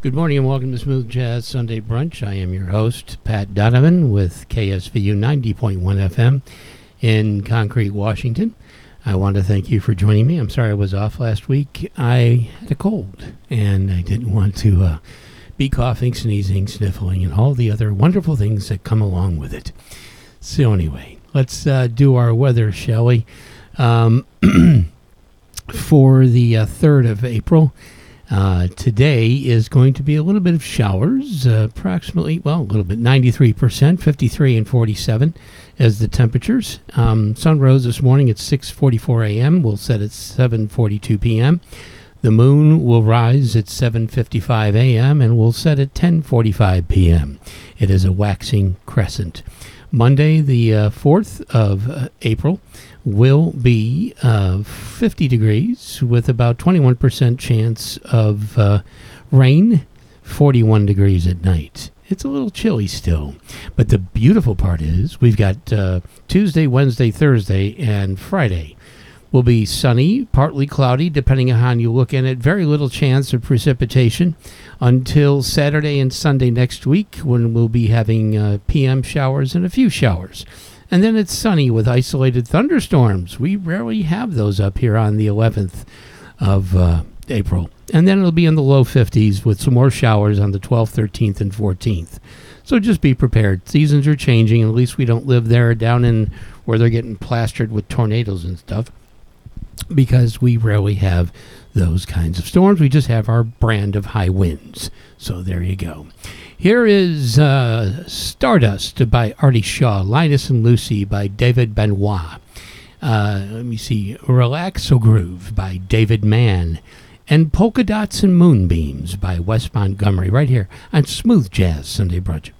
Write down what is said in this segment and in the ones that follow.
Good morning and welcome to Smooth Jazz Sunday Brunch. I am your host, Pat Donovan, with KSVU 90.1 FM in Concrete, Washington. I want to thank you for joining me. I'm sorry I was off last week. I had a cold and I didn't want to uh, be coughing, sneezing, sniffling, and all the other wonderful things that come along with it. So, anyway, let's uh, do our weather, shall we? Um, for the uh, 3rd of April, uh, today is going to be a little bit of showers, uh, approximately, well, a little bit, 93%, 53 and 47 as the temperatures. Um, sun rose this morning at 6:44 a.m. We'll set at 7:42 p.m. The moon will rise at 7:55 a.m. and will set at 10:45 p.m. It is a waxing crescent. Monday, the uh, 4th of uh, April, will be uh, 50 degrees with about 21% chance of uh, rain, 41 degrees at night. It's a little chilly still. But the beautiful part is we've got uh, Tuesday, Wednesday, Thursday, and Friday will be sunny, partly cloudy, depending on how you look at it. Very little chance of precipitation until Saturday and Sunday next week when we'll be having uh, PM showers and a few showers. And then it's sunny with isolated thunderstorms. We rarely have those up here on the 11th of uh, April. And then it'll be in the low 50s with some more showers on the 12th, 13th, and 14th. So just be prepared. Seasons are changing. At least we don't live there down in where they're getting plastered with tornadoes and stuff because we rarely have those kinds of storms. We just have our brand of high winds. So there you go. Here is uh, Stardust by Artie Shaw, Linus and Lucy by David Benoit. Uh, let me see, Relaxo Groove by David Mann, and Polka Dots and Moonbeams by Wes Montgomery, right here on Smooth Jazz Sunday Brunch.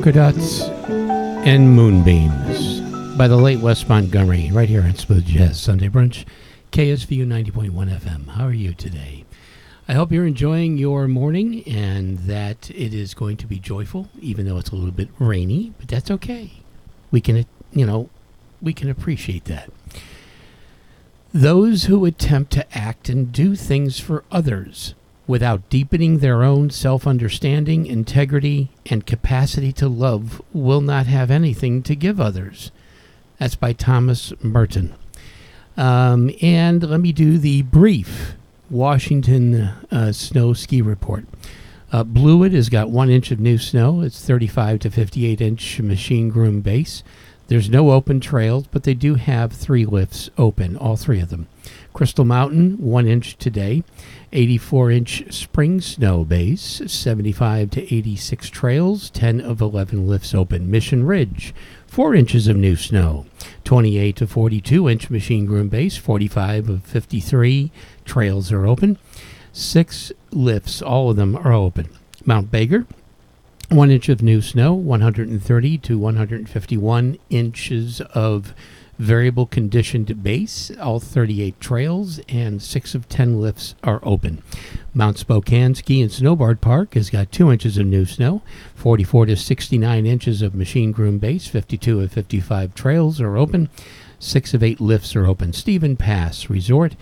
Polka Dots and Moonbeams by the late Wes Montgomery, right here on Smooth Jazz Sunday Brunch, KSVU 90.1 FM. How are you today? I hope you're enjoying your morning and that it is going to be joyful, even though it's a little bit rainy, but that's okay. We can, you know, we can appreciate that. Those who attempt to act and do things for others without deepening their own self understanding, integrity, and capacity to love will not have anything to give others. That's by Thomas Merton. Um, and let me do the brief Washington uh, snow ski report. Uh, Blewett has got one inch of new snow. It's 35 to 58 inch machine groom base. There's no open trails, but they do have three lifts open, all three of them. Crystal Mountain, one inch today. 84 inch spring snow base, 75 to 86 trails, 10 of 11 lifts open. Mission Ridge, 4 inches of new snow, 28 to 42 inch machine groom base, 45 of 53 trails are open. 6 lifts, all of them are open. Mount Baker, 1 inch of new snow, 130 to 151 inches of variable conditioned base. All 38 trails and 6 of 10 lifts are open. Mount Spokane Ski and Snowboard Park has got 2 inches of new snow, 44 to 69 inches of machine groom base, 52 of 55 trails are open, 6 of 8 lifts are open. Stevens Pass Resort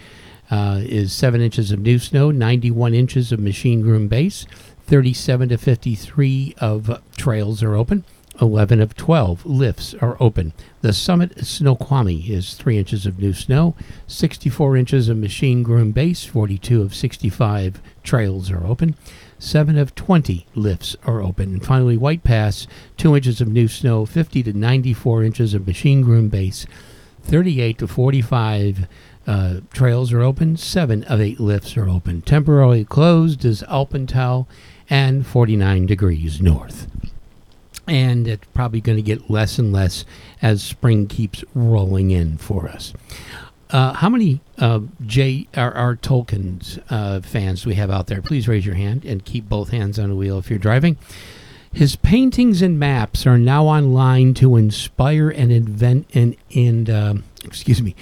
uh, is 7 inches of new snow, 91 inches of machine groom base, 37 to 53 of trails are open. 11 of 12 lifts are open. The summit Snoqualmie is 3 inches of new snow, 64 inches of machine groom base, 42 of 65 trails are open, 7 of 20 lifts are open. And finally, White Pass, 2 inches of new snow, 50 to 94 inches of machine groom base, 38 to 45 uh, trails are open, 7 of 8 lifts are open. Temporarily closed is Alpental and 49 degrees north and it's probably going to get less and less as spring keeps rolling in for us. Uh, how many uh, J.R.R. Tolkien's uh, fans do we have out there? Please raise your hand and keep both hands on the wheel if you're driving. His paintings and maps are now online to inspire and invent and, and uh, excuse me,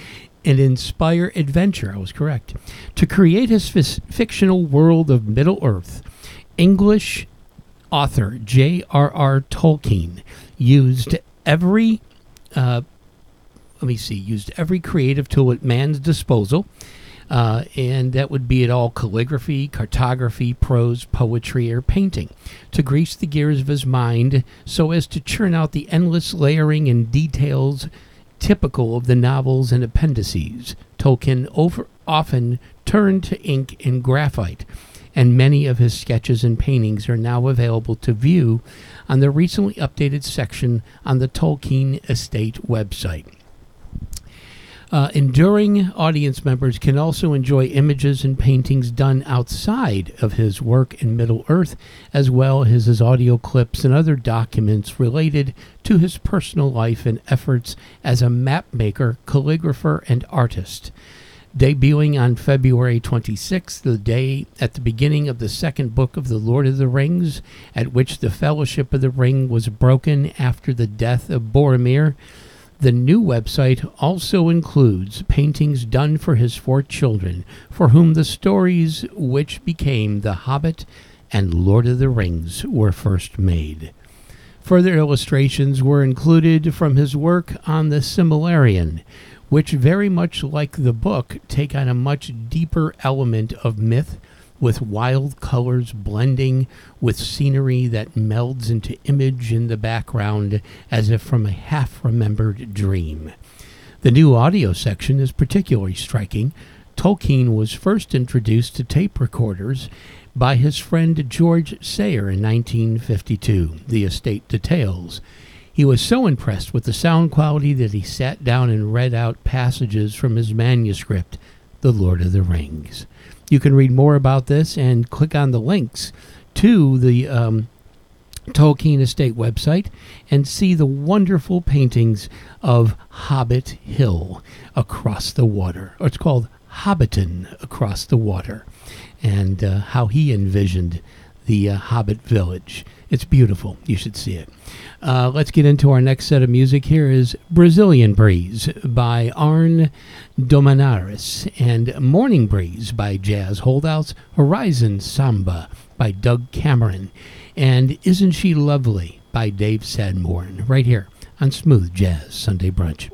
and inspire adventure. I was correct. To create his f- fictional world of Middle Earth, English author J.R.R. Tolkien used every, uh, let me see, used every creative tool at man's disposal. Uh, and that would be it all calligraphy, cartography, prose, poetry, or painting, to grease the gears of his mind so as to churn out the endless layering and details typical of the novels and appendices. Tolkien over, often turned to ink and graphite and many of his sketches and paintings are now available to view on the recently updated section on the Tolkien Estate website. Uh, enduring audience members can also enjoy images and paintings done outside of his work in Middle Earth, as well as his audio clips and other documents related to his personal life and efforts as a map maker, calligrapher, and artist debuting on February 26th, the day at the beginning of the second book of The Lord of the Rings, at which the Fellowship of the Ring was broken after the death of Boromir. The new website also includes paintings done for his four children, for whom the stories which became The Hobbit and Lord of the Rings were first made. Further illustrations were included from his work on the Silmarillion, which, very much like the book, take on a much deeper element of myth with wild colors blending with scenery that melds into image in the background as if from a half remembered dream. The new audio section is particularly striking. Tolkien was first introduced to tape recorders by his friend George Sayer in 1952, The Estate Details. He was so impressed with the sound quality that he sat down and read out passages from his manuscript, The Lord of the Rings. You can read more about this and click on the links to the um, Tolkien Estate website and see the wonderful paintings of Hobbit Hill across the water. It's called Hobbiton across the water, and uh, how he envisioned the uh, Hobbit village. It's beautiful. You should see it. Uh, let's get into our next set of music. Here is Brazilian Breeze by Arn Dominaris and Morning Breeze by Jazz Holdouts, Horizon Samba by Doug Cameron, and Isn't She Lovely by Dave Sadmorn, right here on Smooth Jazz Sunday Brunch.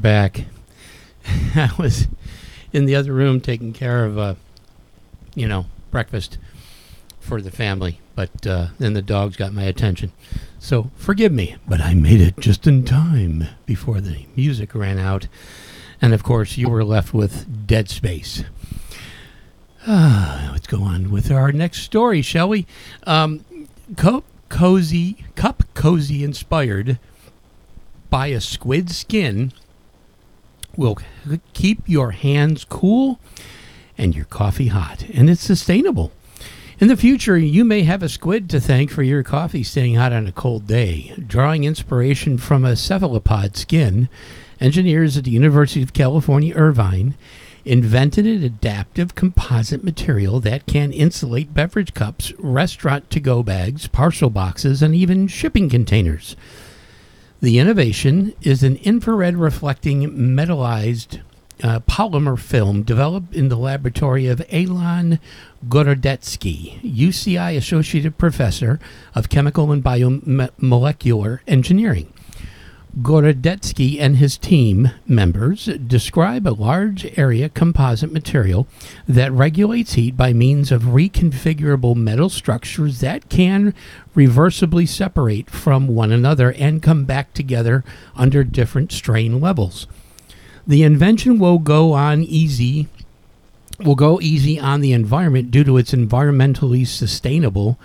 Back. I was in the other room taking care of, uh, you know, breakfast for the family, but uh, then the dogs got my attention. So forgive me, but I made it just in time before the music ran out. And of course, you were left with dead space. Ah, let's go on with our next story, shall we? Um, cup cozy, cup cozy inspired by a squid skin will keep your hands cool and your coffee hot, and it's sustainable. In the future, you may have a squid to thank for your coffee staying hot on a cold day. Drawing inspiration from a cephalopod skin, engineers at the University of California, Irvine invented an adaptive composite material that can insulate beverage cups, restaurant to go bags, parcel boxes, and even shipping containers. The innovation is an infrared reflecting metallized uh, polymer film developed in the laboratory of Alon Gorodetsky, UCI Associate Professor of Chemical and Biomolecular Engineering. Gorodetsky and his team members describe a large area composite material that regulates heat by means of reconfigurable metal structures that can reversibly separate from one another and come back together under different strain levels. The invention will go on easy will go easy on the environment due to its environmentally sustainable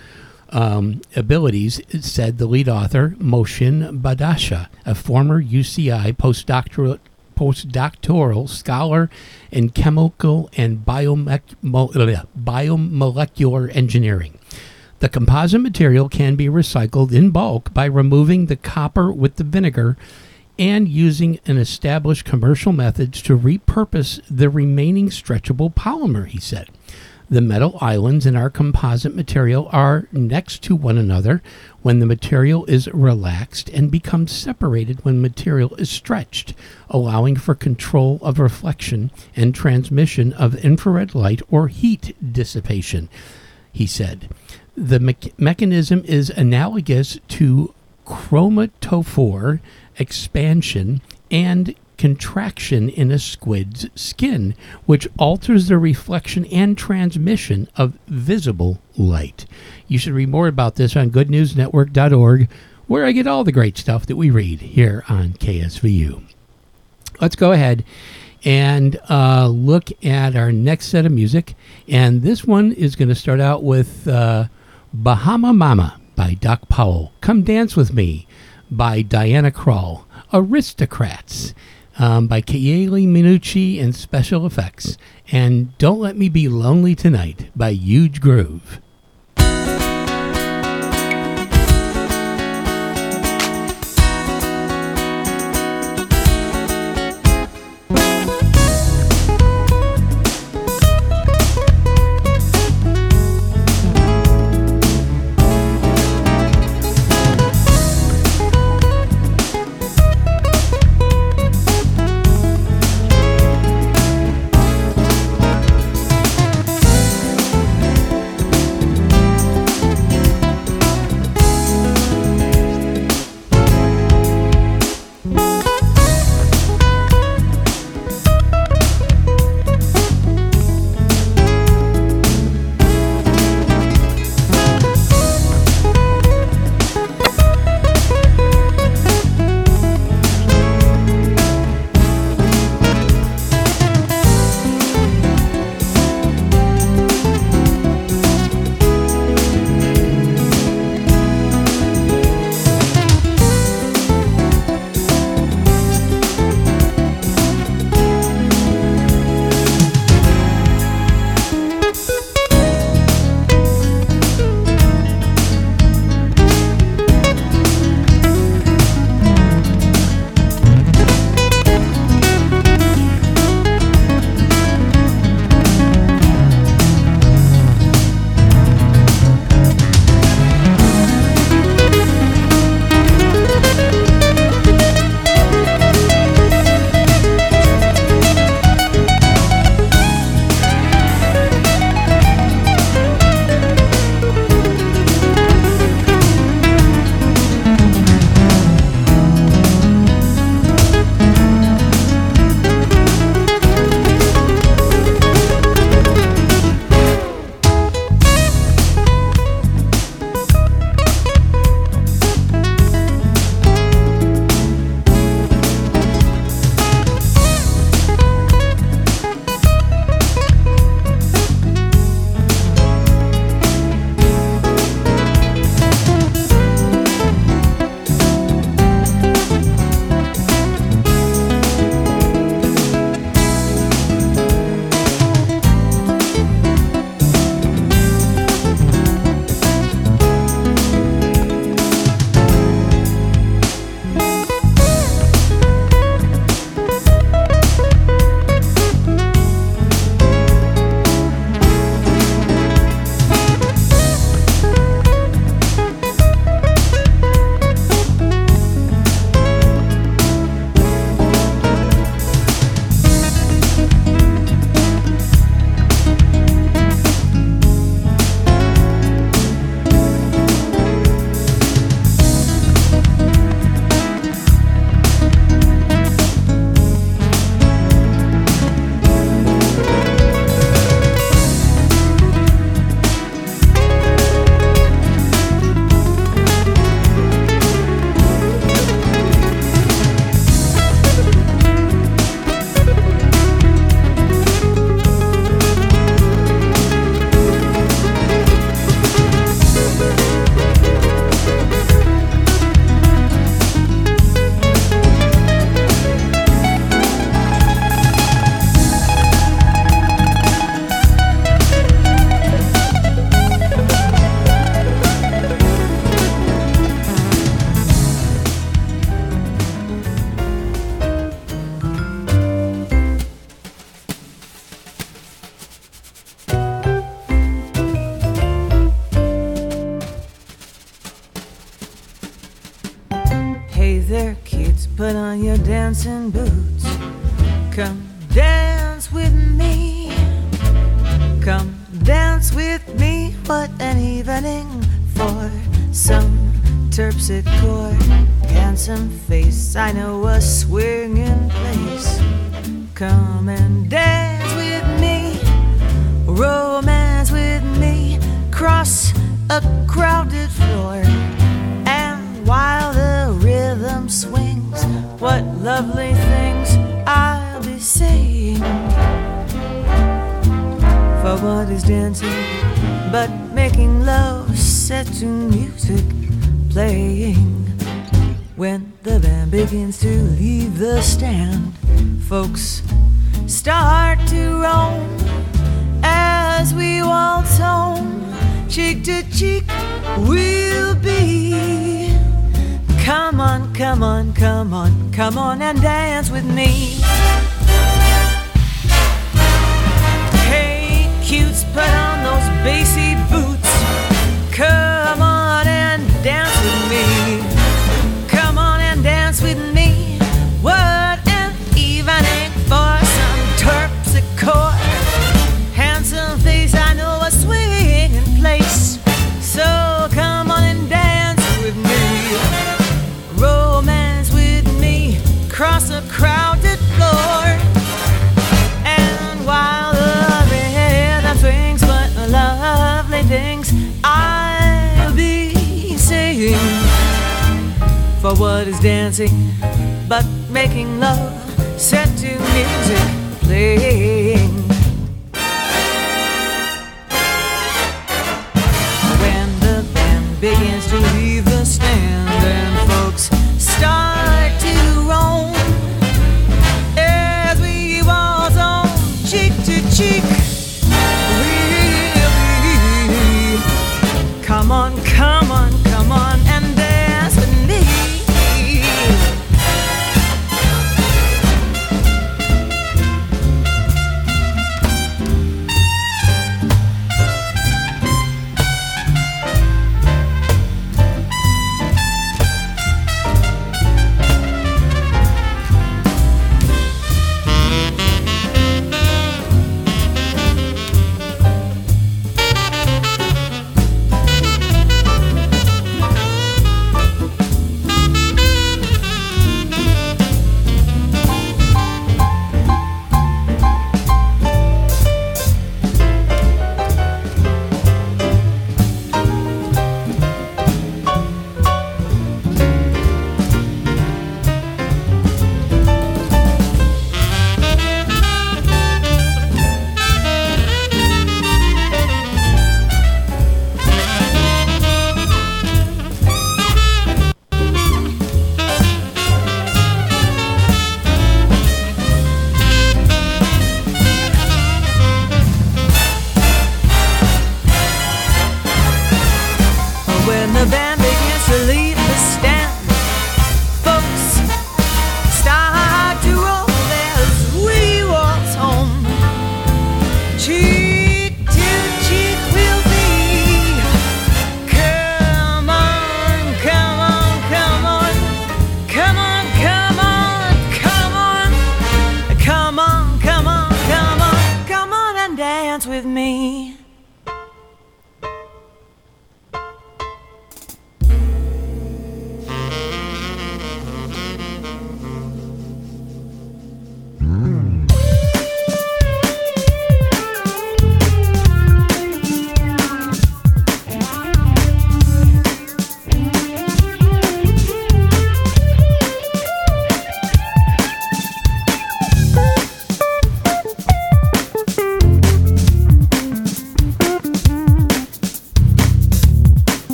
um, abilities, said the lead author, Mohsin Badshah, a former UCI postdoctoral, postdoctoral scholar in chemical and biome- biomolecular engineering. The composite material can be recycled in bulk by removing the copper with the vinegar and using an established commercial methods to repurpose the remaining stretchable polymer, he said. The metal islands in our composite material are next to one another when the material is relaxed and becomes separated when material is stretched, allowing for control of reflection and transmission of infrared light or heat dissipation, he said. The me- mechanism is analogous to chromatophore expansion and contraction in a squid's skin, which alters the reflection and transmission of visible light. You should read more about this on goodnewsnetwork.org, where I get all the great stuff that we read here on KSVU. Let's go ahead and uh, look at our next set of music. And this one is going to start out with uh, Bahama Mama by Doc Powell. Come Dance With Me by Diana Krall. Aristocrats um, by Chieli Minucci and Special EFX, and Don't Let Me Be Lonely Tonight by Huge Groove.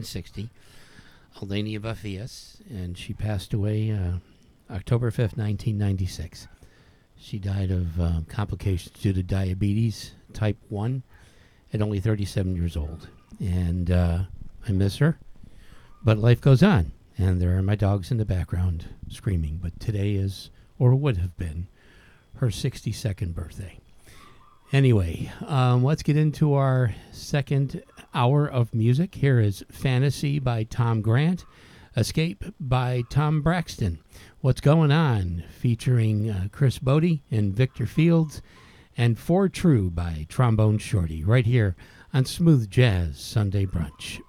1960, Elenia Buffias, and she passed away uh, October 5th, 1996. She died of uh, complications due to diabetes type 1 at only 37 years old. And uh, I miss her, but life goes on, and there are my dogs in the background screaming. But today is, or would have been, her 62nd birthday. Anyway, um, let's get into our second hour of music. Here is Fantasy by Tom Grant, Escape by Tom Braxton, What's Going On featuring uh, Chris Botti and Victor Fields, and For True by Trombone Shorty, right here on Smooth Jazz Sunday Brunch.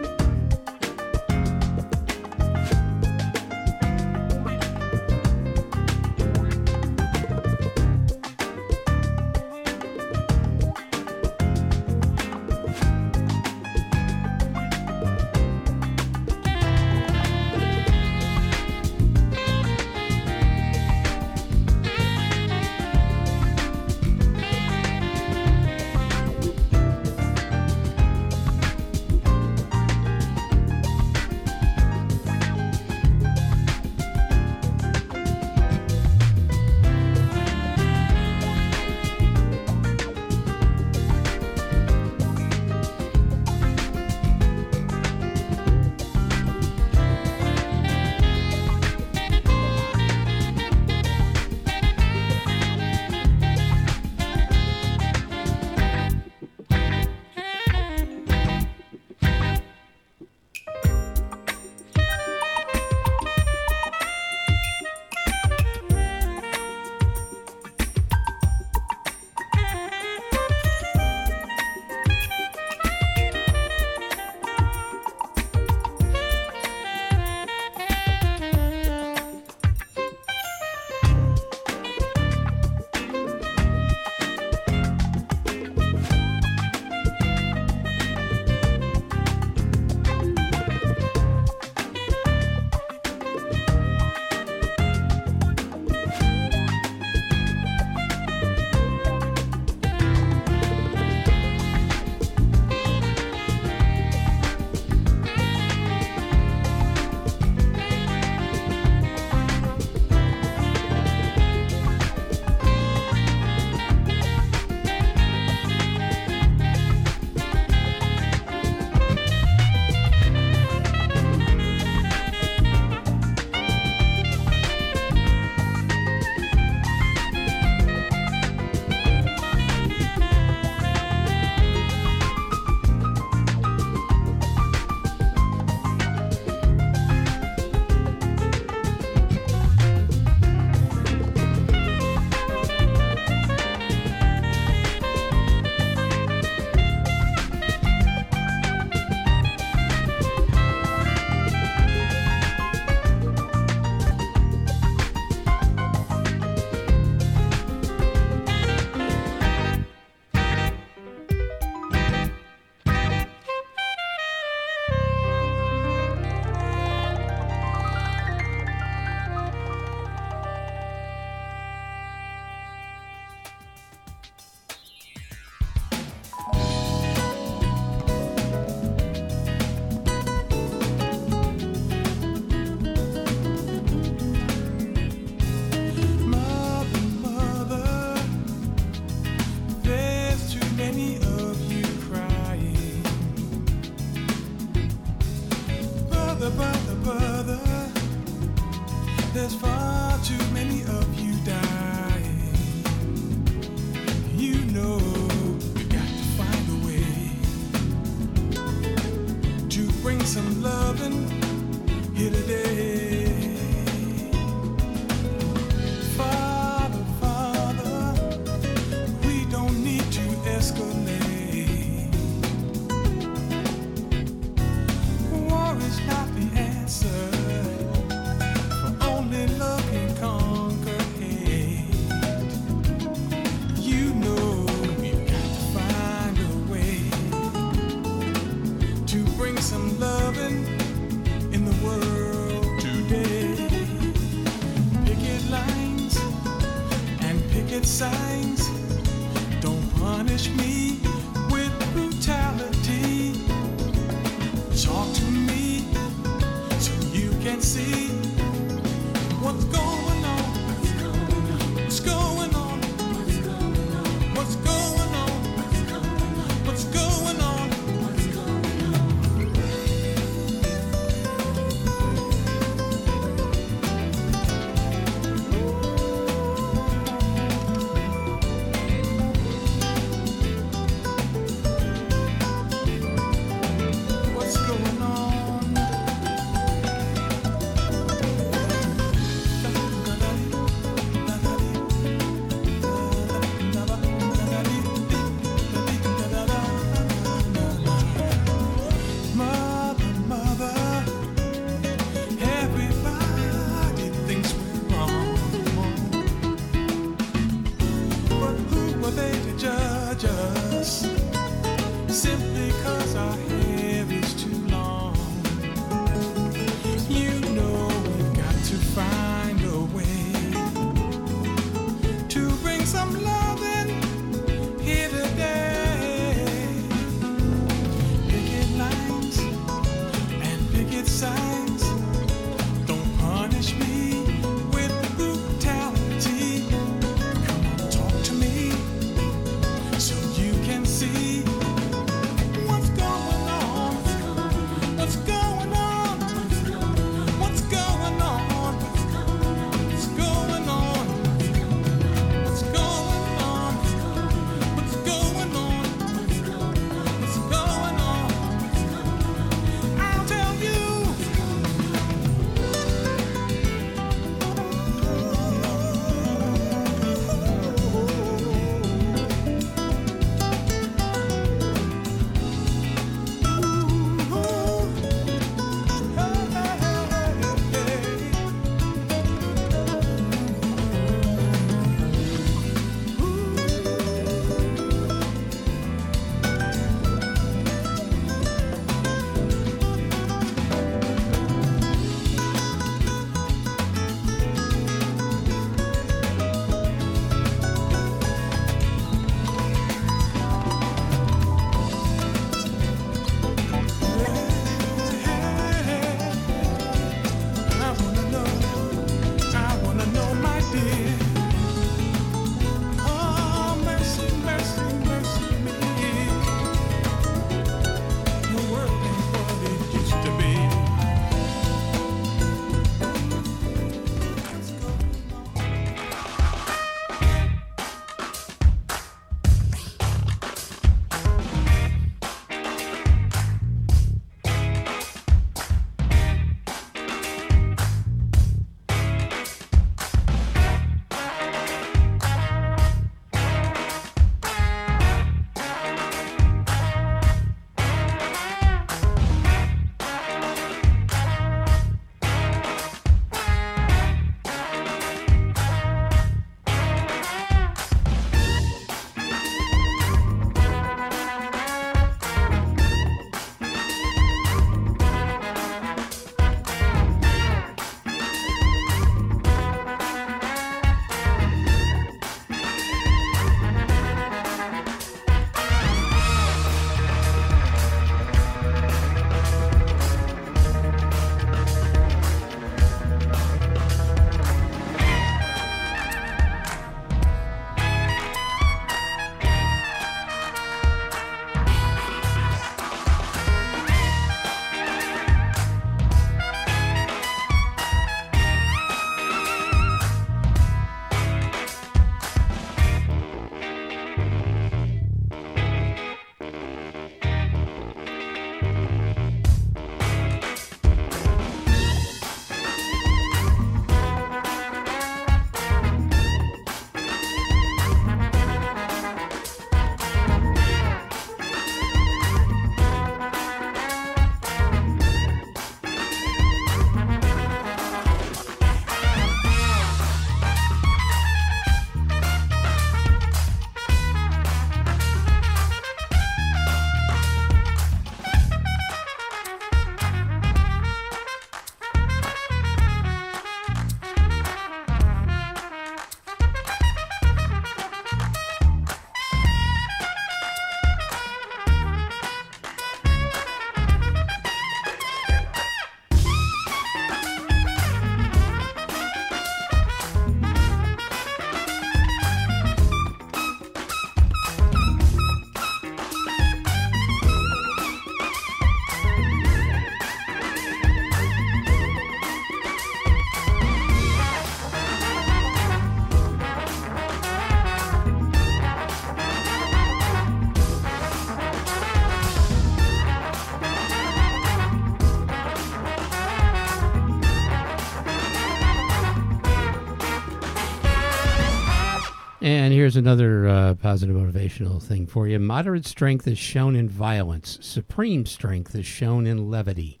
And here's another uh, positive motivational thing for you. Moderate strength is shown in violence. Supreme strength is shown in levity.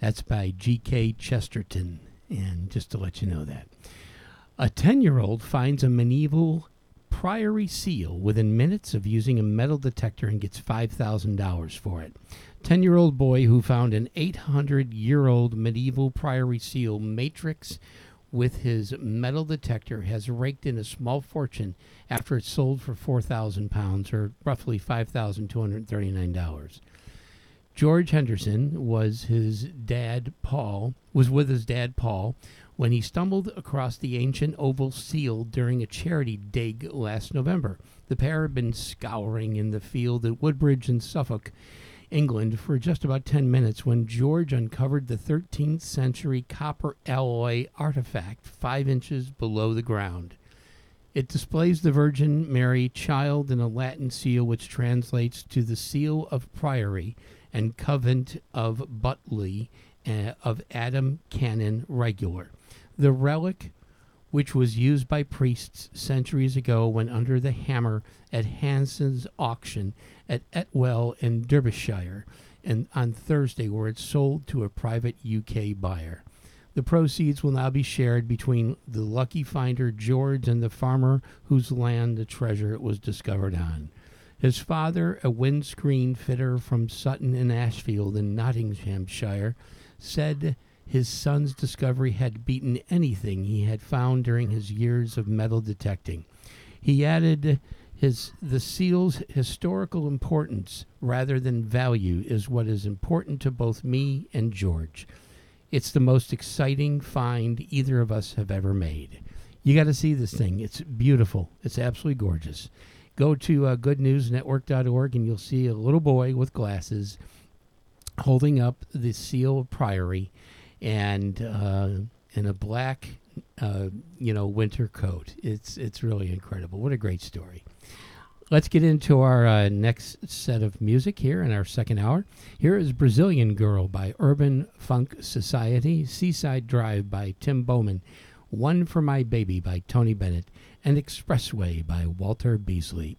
That's by G.K. Chesterton. And just to let you know that. A 10 year old finds a medieval priory seal within minutes of using a metal detector and gets $5,000 for it. 10 year old boy who found an 800 year old medieval priory seal matrix with his metal detector has raked in a small fortune after it sold for 4,000 pounds or roughly $5,239. George Henderson was his dad Paul was with his dad Paul when he stumbled across the ancient oval seal during a charity dig last November. The pair had been scouring in the field at Woodbridge in Suffolk England for just about 10 minutes when George uncovered the 13th century copper alloy artifact five inches below the ground. It displays the Virgin Mary child in a Latin seal which translates to the seal of priory and convent of Butley uh, of Adam Canon Regular. The relic which was used by priests centuries ago when under the hammer at Hanson's auction at Etwall in Derbyshire, and on Thursday, where it sold to a private UK buyer. The proceeds will now be shared between the lucky finder George and the farmer whose land the treasure was discovered on. His father, a windscreen fitter from Sutton in Ashfield in Nottinghamshire, said his son's discovery had beaten anything he had found during his years of metal detecting. He added, his the seal's historical importance rather than value is what is important to both me and George. It's the most exciting find either of us have ever made. You got to see this thing. It's beautiful. It's absolutely gorgeous. Go to uh, goodnewsnetwork.org and you'll see a little boy with glasses holding up the seal of Priory and uh, in a black, uh, you know, winter coat. It's it's really incredible. What a great story. Let's get into our uh, next set of music here in our second hour. Here is Brazilian Girl by Urban Funk Society, Seaside Drive by Tim Bowman, One for My Baby by Tony Bennett, and Expressway by Walter Beasley.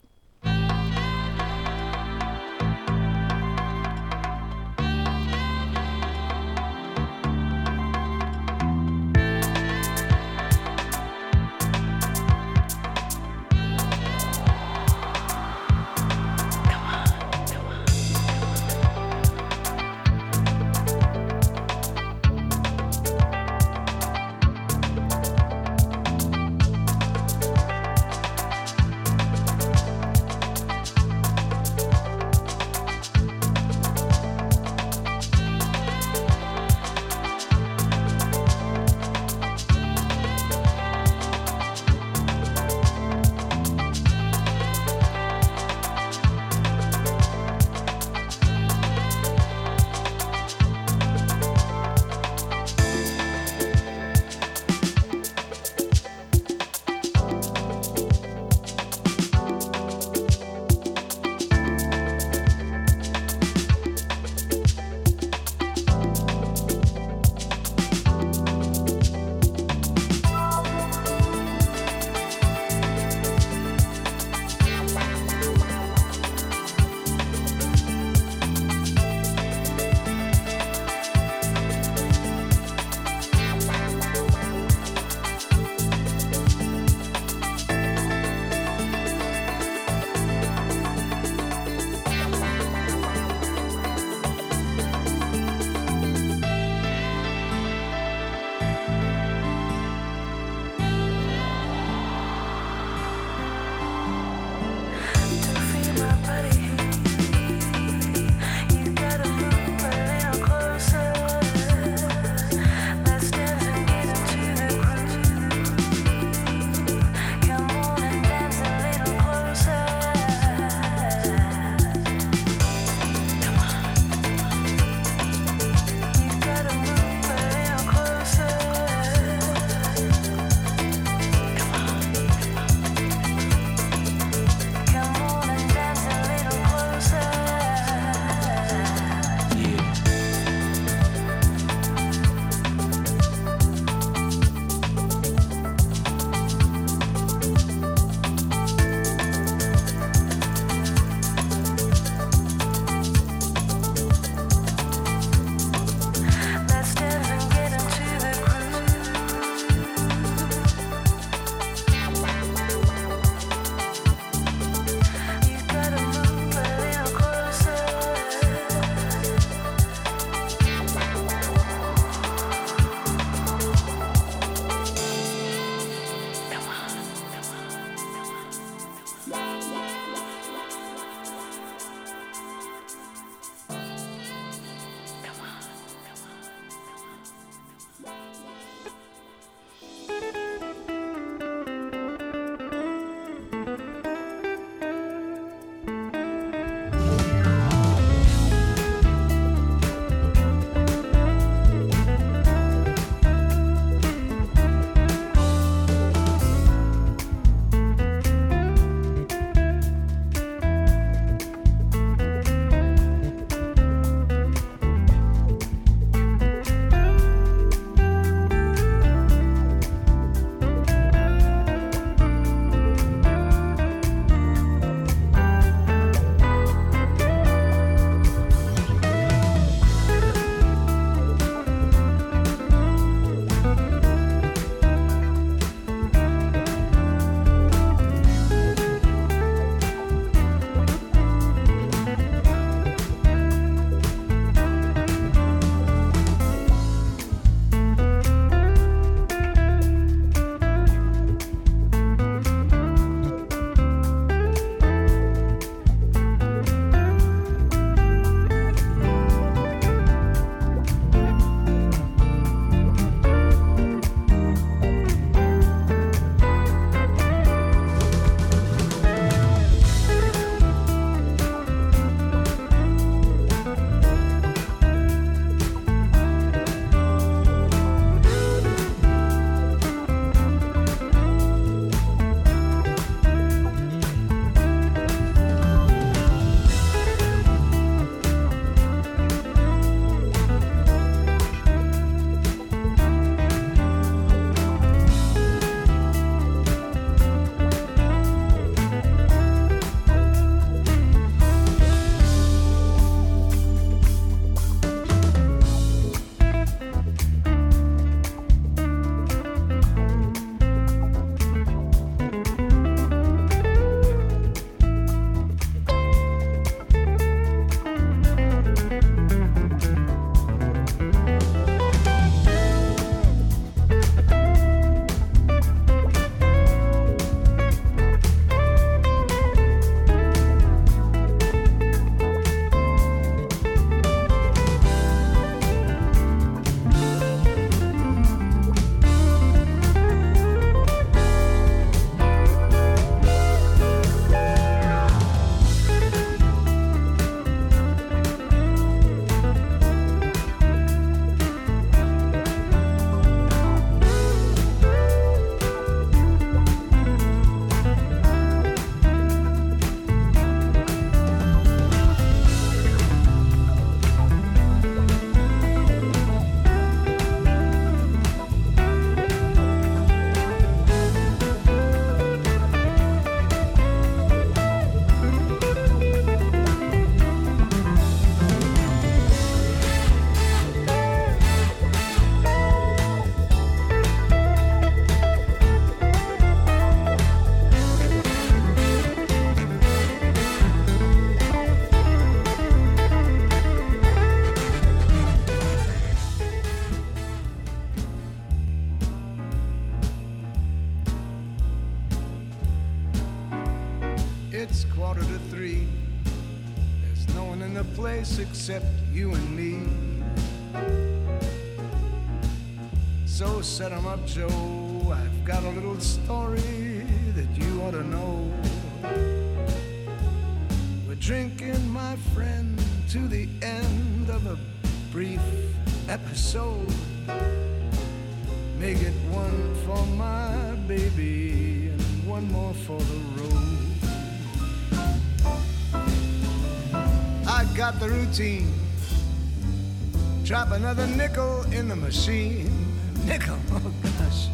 Another nickel in the machine. Nickel, oh gosh.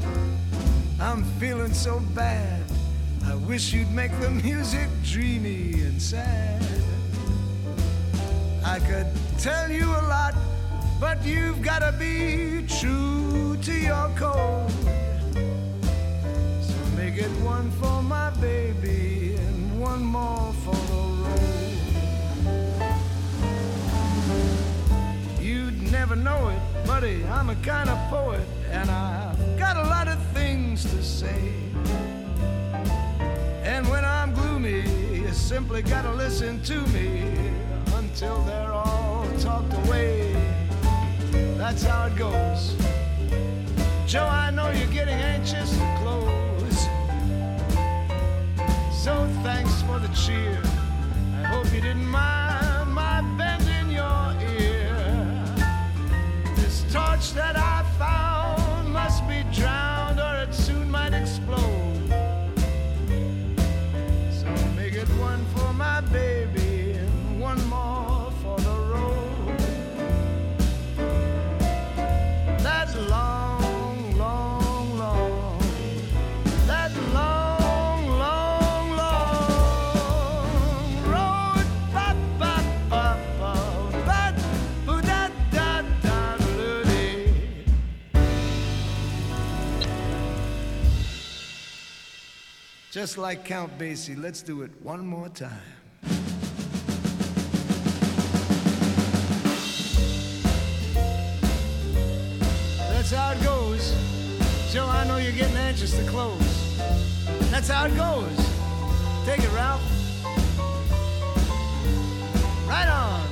I'm feeling so bad. I wish you'd make the music dreamy and sad. I could tell you a lot, but you've gotta be true to your code. So make it one for my know it, buddy. I'm a kind of poet, and I've got a lot of things to say. And when I'm gloomy, you simply gotta listen to me until they're all talked away. That's how it goes. Joe, I know you're getting anxious to close. So thanks for the cheer. Just like Count Basie, let's do it one more time. That's how it goes. Joe, I know you're getting anxious to close. That's how it goes. Take it, Ralph. Right on.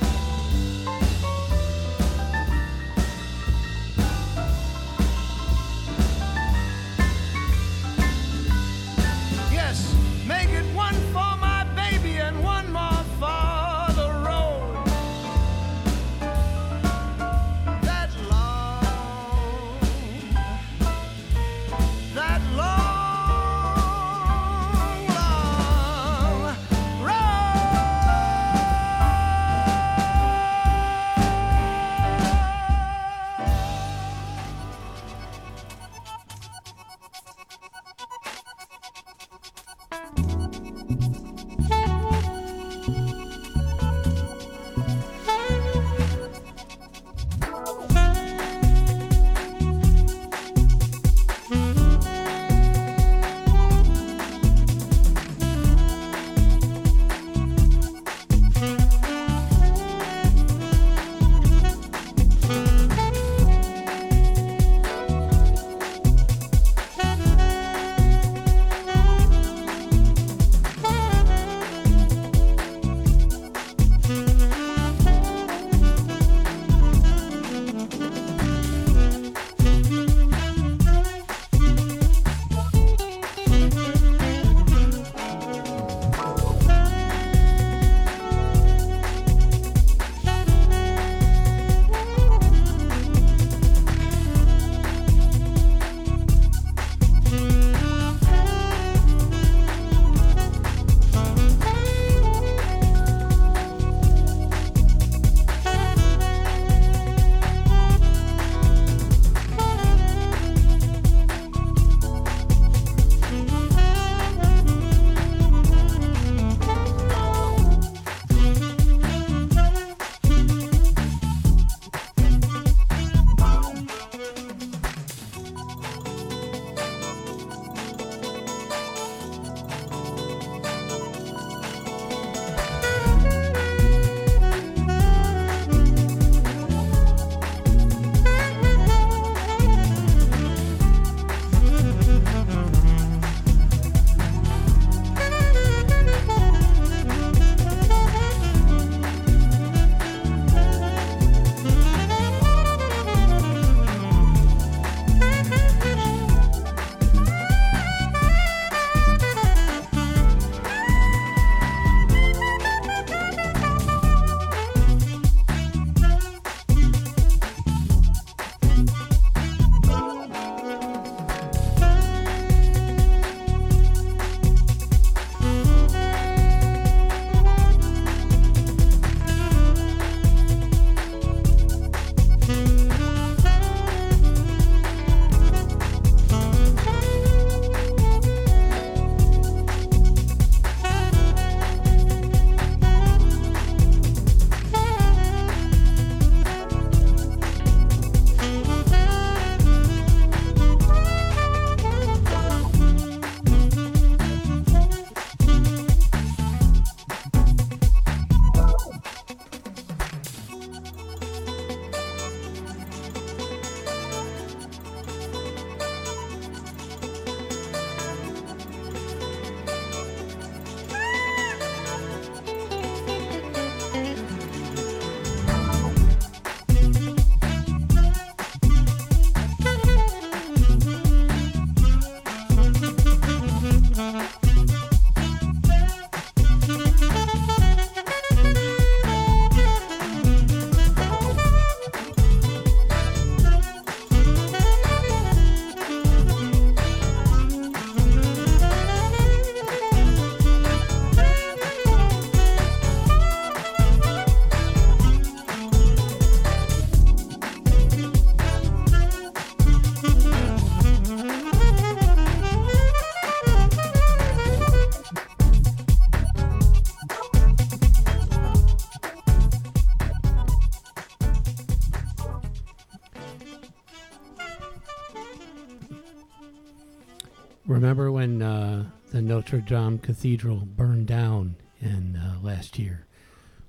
Dame Cathedral burned down in uh, last year?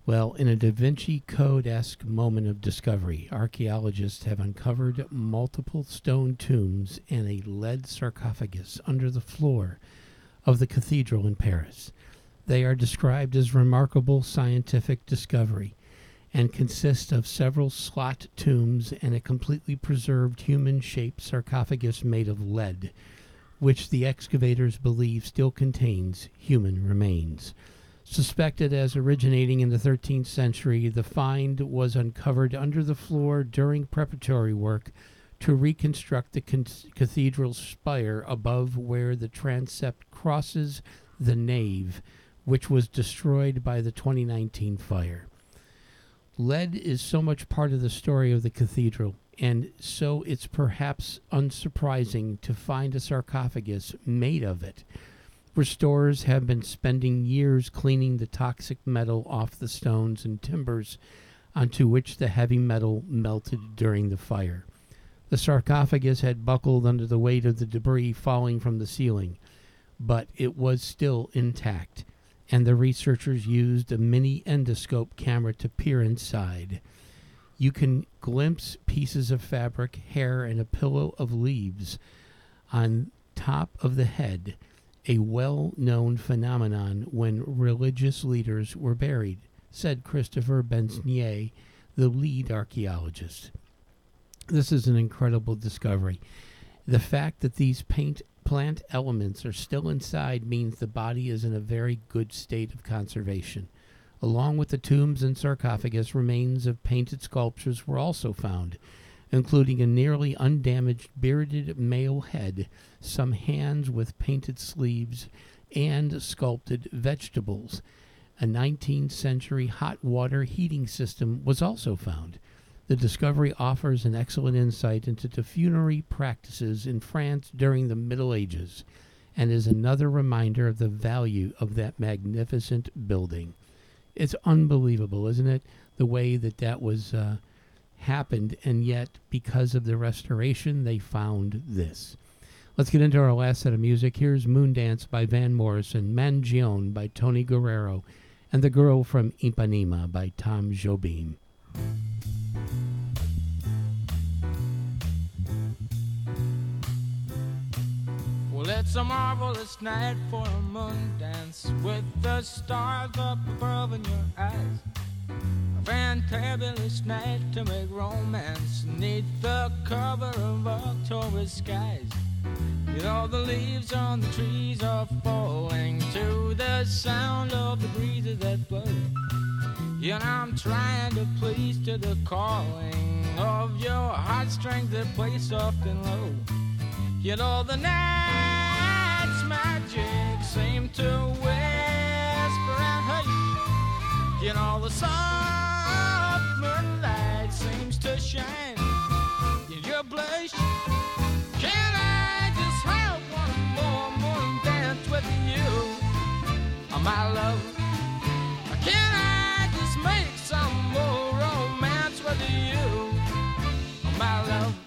Well, in a Da Vinci Code esque moment of discovery, archaeologists have uncovered multiple stone tombs and a lead sarcophagus under the floor of the cathedral in Paris. They are described as remarkable scientific discovery and consist of several slot tombs and a completely preserved human shaped sarcophagus made of lead, which the excavators believe still contains human remains. Suspected as originating in the 13th century, the find was uncovered under the floor during preparatory work to reconstruct the con- cathedral's spire above where the transept crosses the nave, which was destroyed by the 2019 fire. Lead is so much part of the story of the cathedral, and so it's perhaps unsurprising to find a sarcophagus made of it. Restorers have been spending years cleaning the toxic metal off the stones and timbers onto which the heavy metal melted during the fire. The sarcophagus had buckled under the weight of the debris falling from the ceiling, but it was still intact, and the researchers used a mini endoscope camera to peer inside. You can glimpse pieces of fabric, hair, and a pillow of leaves on top of the head a well known phenomenon when religious leaders were buried, said Christopher Besnier, the lead archaeologist. This is an incredible discovery. The fact that these paint plant elements are still inside means the body is in a very good state of conservation. Along with the tombs and sarcophagus, remains of painted sculptures were also found, including a nearly undamaged bearded male head, some hands with painted sleeves, and sculpted vegetables. A 19th century hot water heating system was also found. The discovery offers an excellent insight into the funerary practices in France during the Middle Ages and is another reminder of the value of that magnificent building. It's unbelievable, isn't it? The way that that was uh, happened, and yet because of the restoration, they found this. Let's get into our last set of music. Here's Moondance by Van Morrison, Mangione by Tony Guerrero, and The Girl from Ipanema by Tom Jobim. It's a marvelous night for a moon dance with the stars up above in your eyes A fantabulous night to make romance neath the cover of October skies. You know the leaves on the trees are falling to the sound of the breezes that blow. Know I'm trying to please to the calling of your heartstrings that play soft and low. You know the seem to whisper and hush. You know the sun to shine in your blush. Can I just have one more morning dance with you, oh, my love? Can I just make some more romance with you, oh, my love?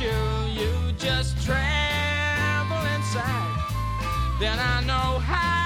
You You just tremble inside. Then I know how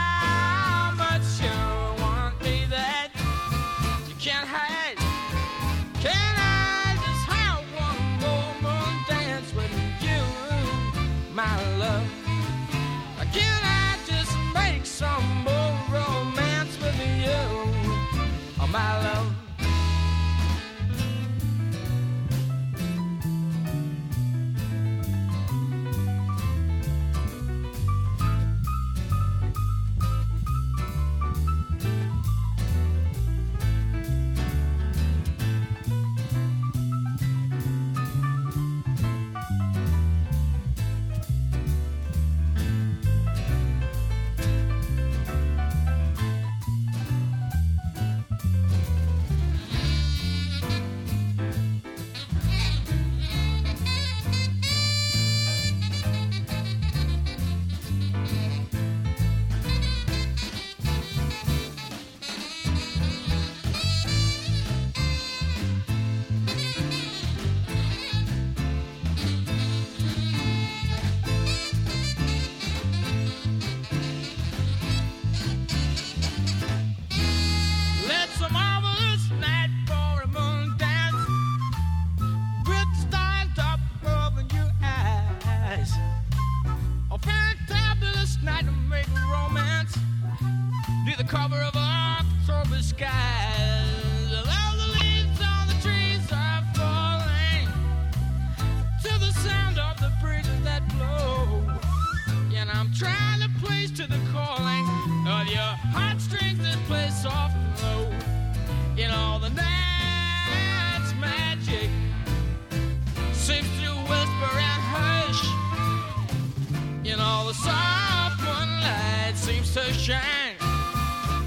a soft one light seems to shine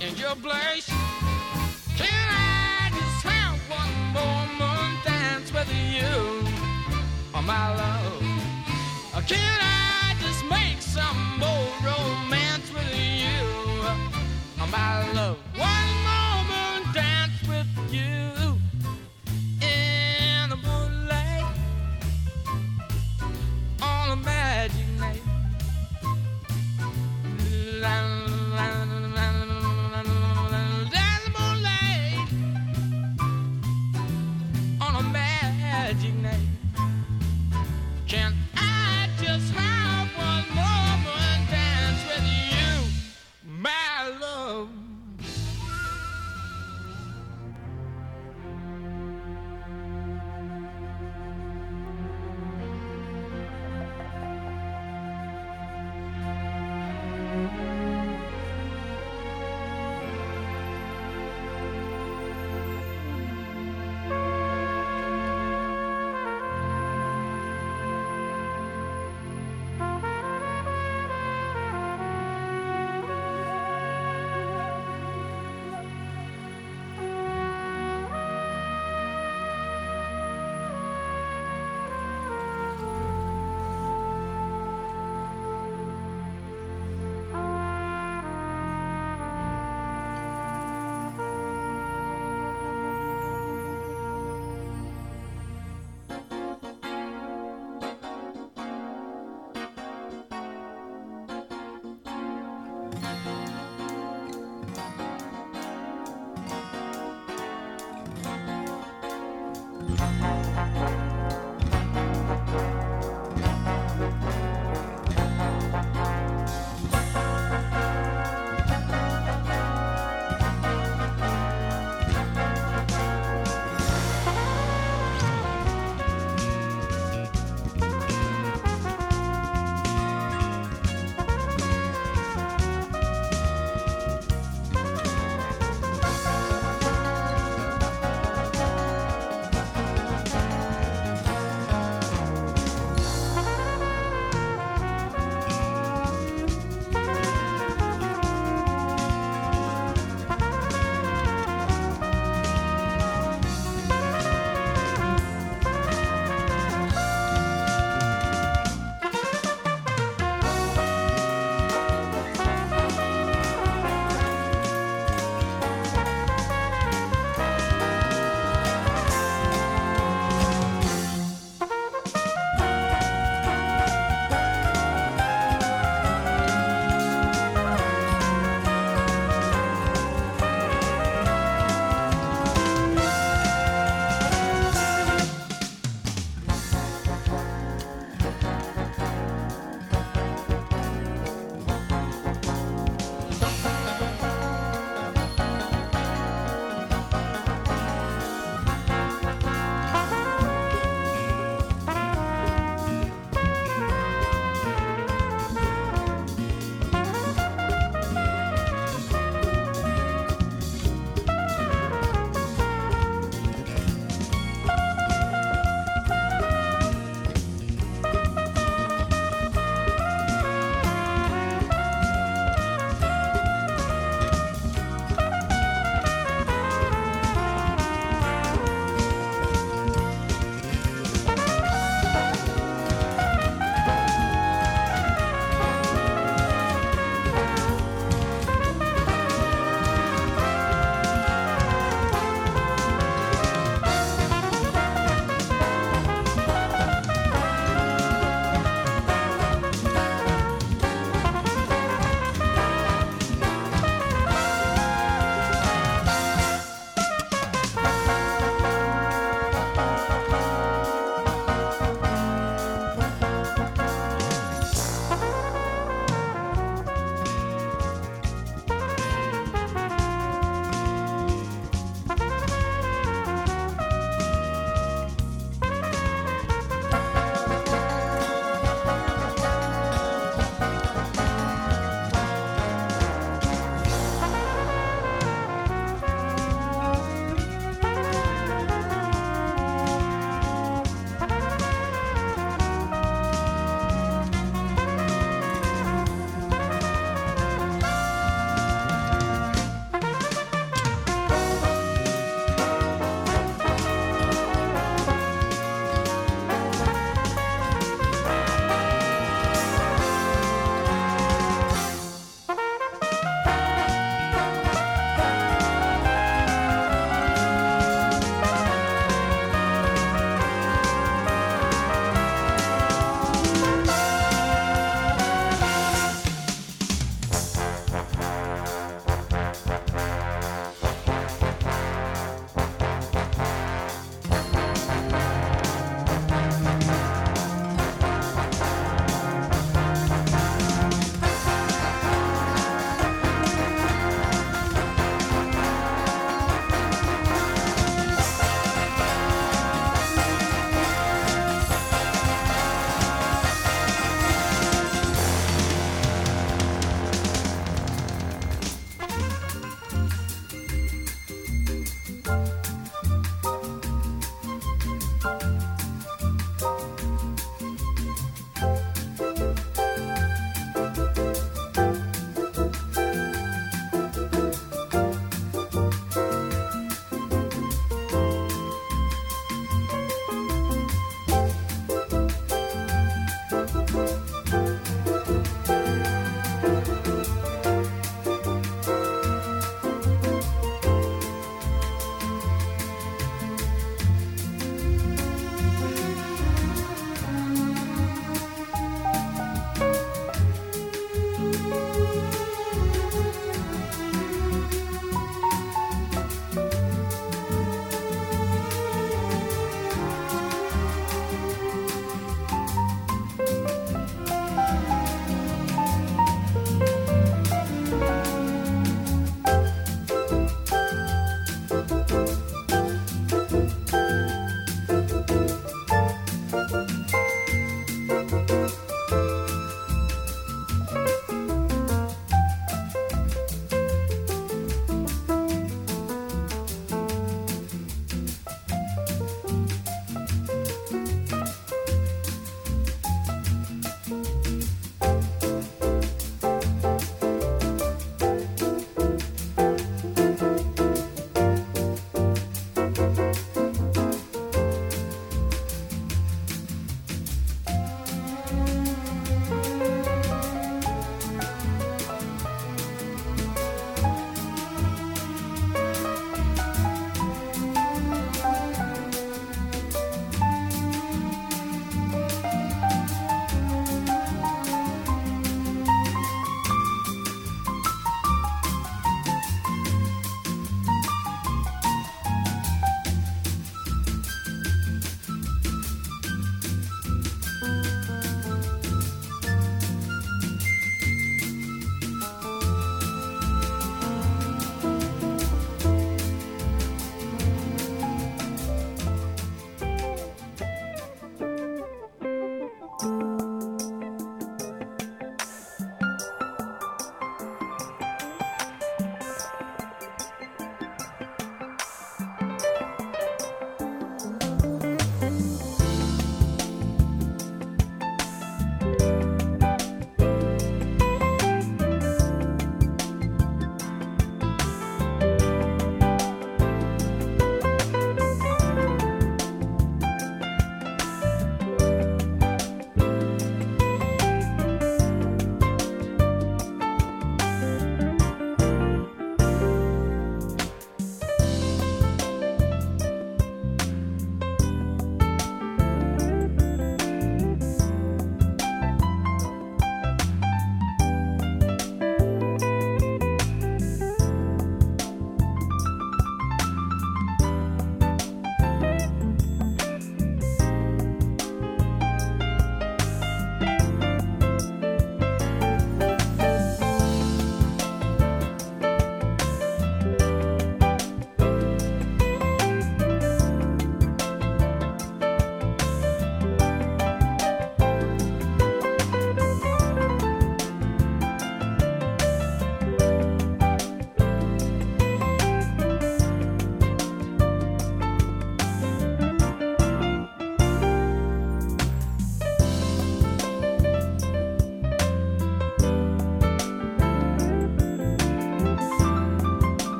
in your place. Can I just have one more moon dance with you, oh my love? Can I just make some more romance with you, oh my love? Why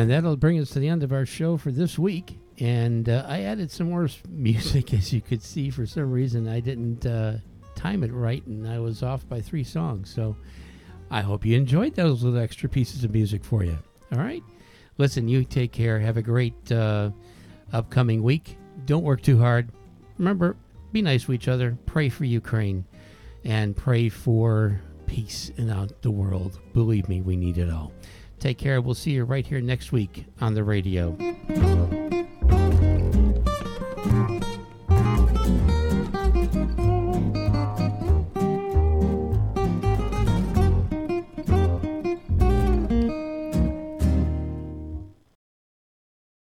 And that'll bring us to the end of our show for this week. And uh, I added some more music, as you could see. For some reason, I didn't uh, time it right, and I was off by three songs. So I hope you enjoyed those little extra pieces of music for you. All right? Listen, you take care. Have a great uh, upcoming week. Don't work too hard. Remember, be nice to each other. Pray for Ukraine and pray for peace in the world. Believe me, we need it all. Take care. We'll see you right here next week on the radio.